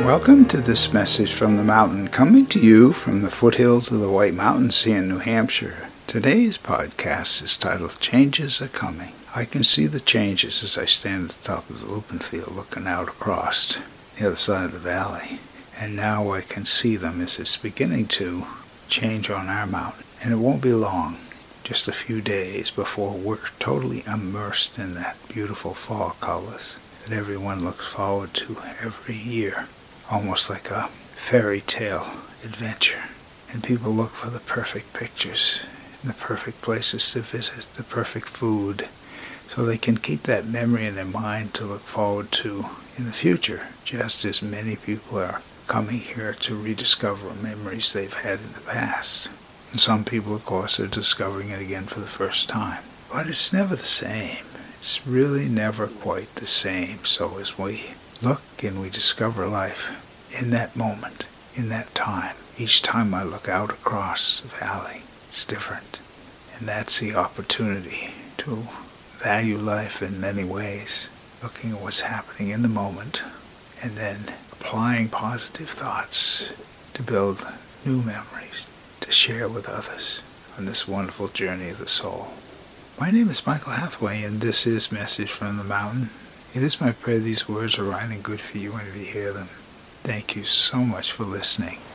Welcome to this message from the mountain, coming to you from the foothills of the White Mountains here in New Hampshire. Today's podcast is titled Changes Are Coming. I can see the changes as I stand at the top of the open field looking out across the other side of the valley. And now I can see them as it's beginning to change on our mountain. And it won't be long, just a few days before we're totally immersed in that beautiful fall colors that everyone looks forward to every year almost like a fairy tale adventure. And people look for the perfect pictures, the perfect places to visit, the perfect food, so they can keep that memory in their mind to look forward to in the future, just as many people are coming here to rediscover memories they've had in the past. And some people, of course, are discovering it again for the first time. But it's never the same. It's really never quite the same. So as we look and we discover life in that moment, in that time. Each time I look out across the valley, it's different. And that's the opportunity to value life in many ways, looking at what's happening in the moment, and then applying positive thoughts to build new memories to share with others on this wonderful journey of the soul. My name is Michael Hathaway, and this is Message from the Mountain. It is my prayer these words are right and good for you when you hear them. Thank you so much for listening.